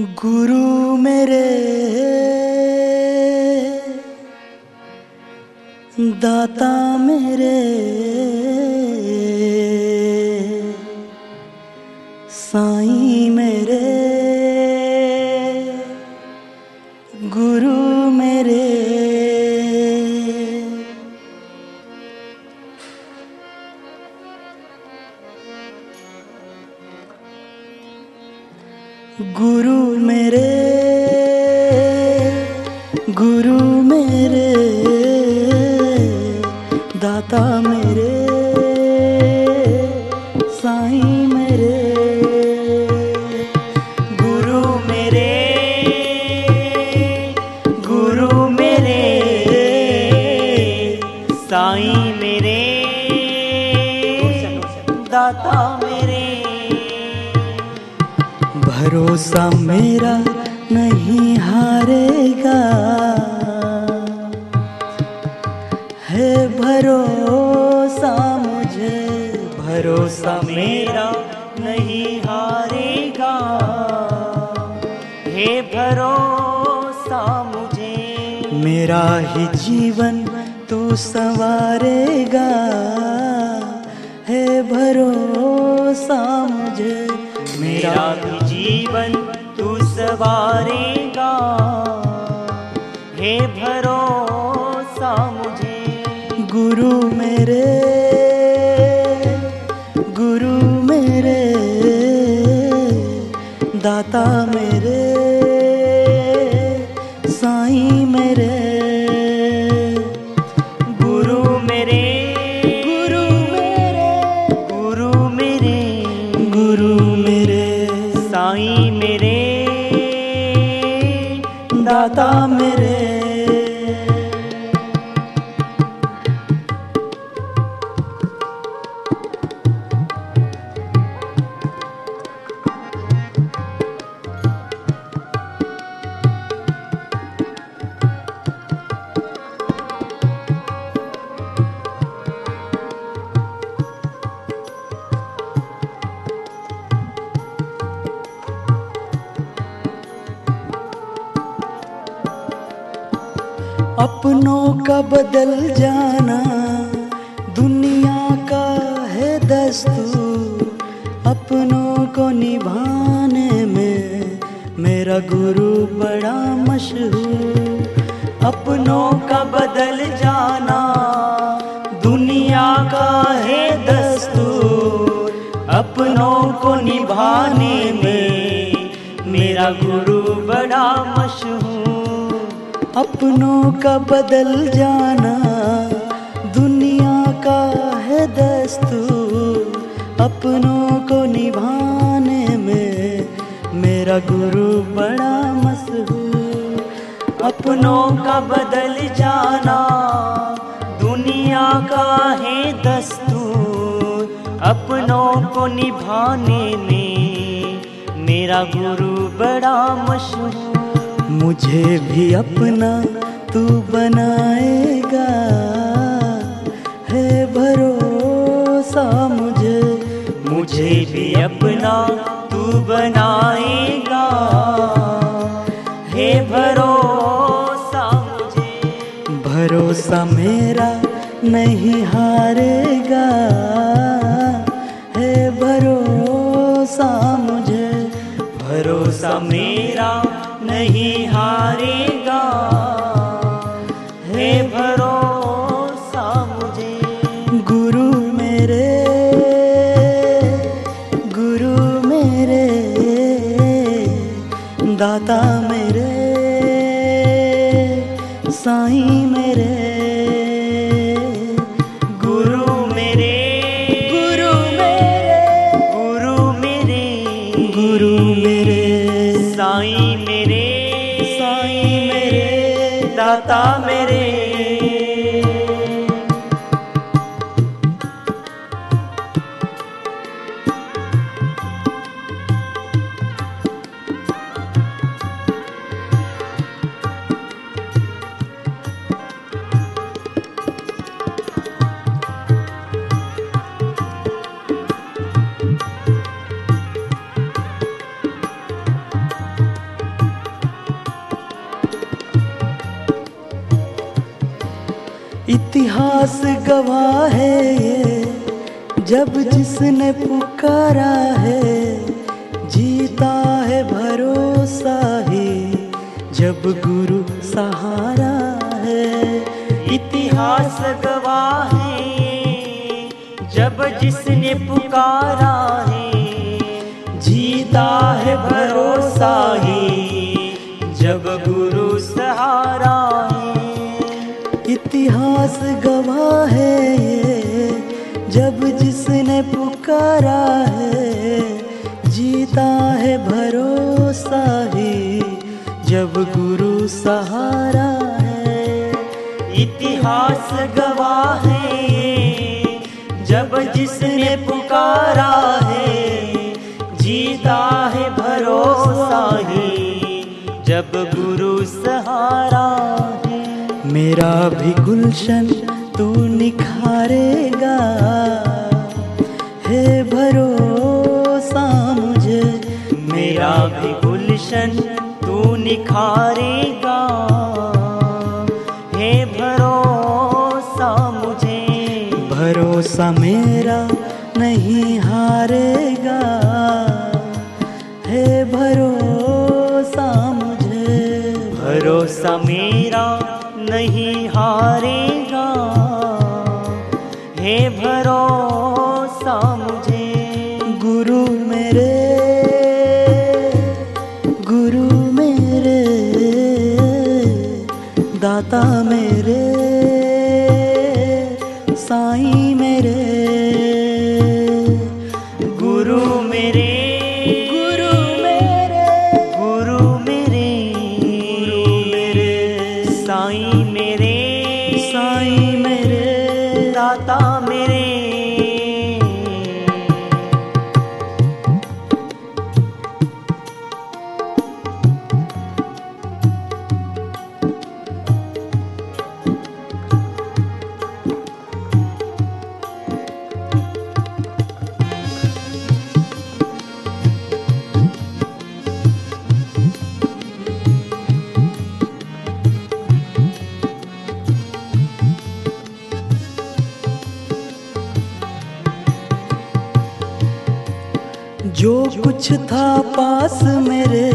गुरु मेरे दाता मेरे। दाता मेरे। भरोसा मेरा नहीं हारेगा है भरोसा भरोसा मेरा नहीं हारेगा। हे भरोसा मुझे। मेरा ही जीवन तू संवारेगा। साईं मेरे अपनों का बदल जाना, दुनिया का है दस्तूर। अपनों को निभाने में मेरा गुरु बड़ा मशहूर। अपनों का बदल जाना, दुनिया का है दस्तूर। अपनों को निभाने में मेरा गुरु बड़ा मशहूर। अपनों का बदल जाना, दुनिया का है दस्तूर। अपनों को निभाने में मेरा गुरु बड़ा मशहूर। अपनों का बदल जाना, दुनिया का है दस्तूर। अपनों को निभाने में मेरा गुरु बड़ा मशहूर। मुझे भी अपना तू बनाएगा। है भरोसा मुझे मुझे भी अपना तू बनाएगा। हे भरोसा मुझे, भरोसा मेरा नहीं हारेगा। है भरोसा मुझे, भरोसा मेरा नहीं हारेगा। है भरोसा मुझे। गुरु मेरे गुरु मेरे दाता मेरे साईं मेरे। गुरु मेरे। गुरु मेरे। गुरु मेरे। गुरु मेरे। साईं मेरे साईं दाता मेरे इतिहास गवाह है ये। जब जिसने पुकारा है, जीता है भरोसा ही। जब गुरु सहारा है, इतिहास गवाह है जब जिसने पुकारा है, जीता है भरोसा ही। जब गुरु सहारा इतिहास गवाह है ये, जब जिसने पुकारा है, जीता है भरोसा ही, जब गुरु सहारा है। इतिहास गवाह है जब जिसने पुकारा है, जीता है भरोसा ही, जब गुरु मेरा भी गुलशन तू निखारेगा। हे भरोसा मुझे, मेरा भी गुलशन तू निखारेगा। हे भरोसा मुझे, भरोसा मेरा नहीं हारेगा। नहीं दाता कुछ था पास मेरे,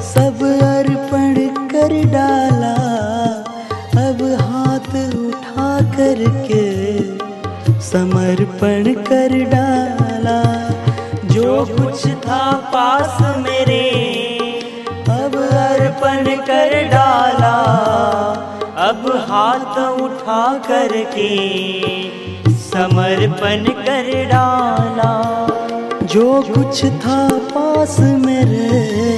सब अर्पण कर डाला। अब हाथ उठा करके समर्पण कर डाला। जो कुछ था पास मेरे, अब अर्पण कर डाला। अब हाथ उठा करके समर्पण कर डाला। जो कुछ था पास मेरे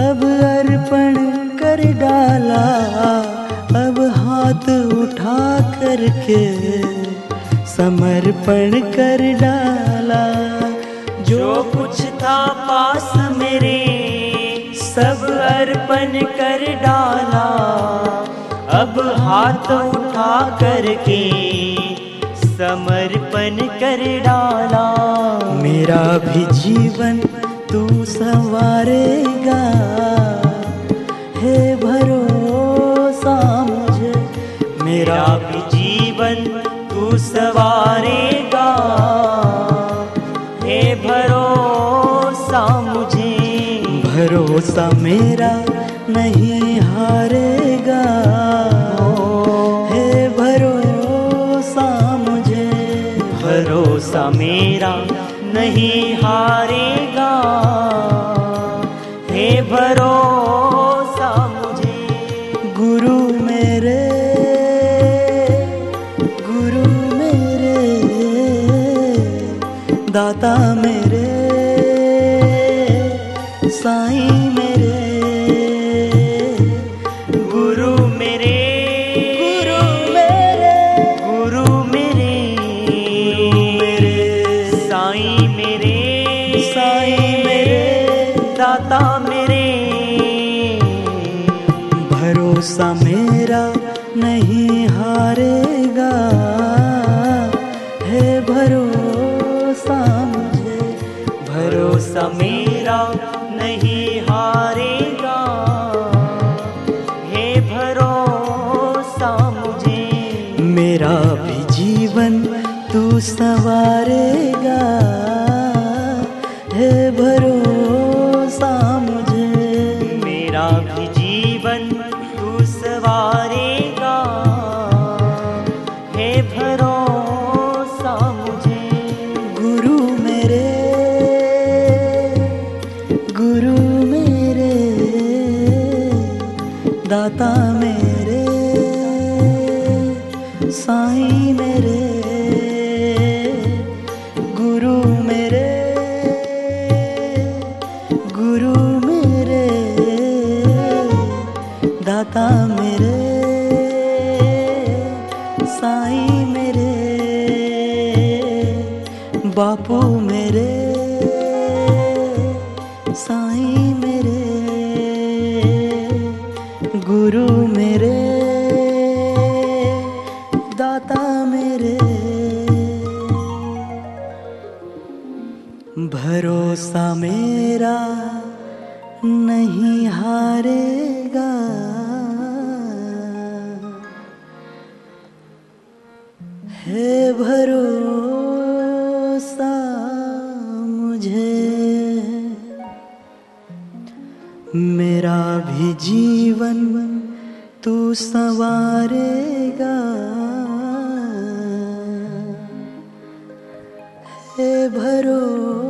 अब अर्पण कर डाला, अब हाथ उठा करके समर्पण कर डाला। जो कुछ था पास मेरे सब अर्पण कर डाला, अब हाथ उठा करके समर्पण कर डाला। मेरा भी जीवन तू संवारेगा। हे भरोसा मुझे मेरा भी जीवन तू सवारेगा। हे भरोसा मुझे। भरोसा मेरा नहीं हारेगा। मेरा नहीं हारेगा। हे भरोसा मुझे। गुरु मेरे गुरु मेरे। दाता मेरे। दाता मेरे, भरोसा मेरा नहीं हारेगा। है भरोसा मुझे, भरोसा मेरा नहीं हारेगा। हे भरोसा मुझे, मेरा भी जीवन तू सवारेगा। है भरोसा गुरु मेरे, दाता मेरे, साईं मेरे, गुरु मेरे गुरु मेरे, दाता मेरे, साईं मेरे, बापू मेरे। साईं मेरे गुरु मेरे दाता मेरे। भरोसा मेरा नहीं हारेगा है भरोसा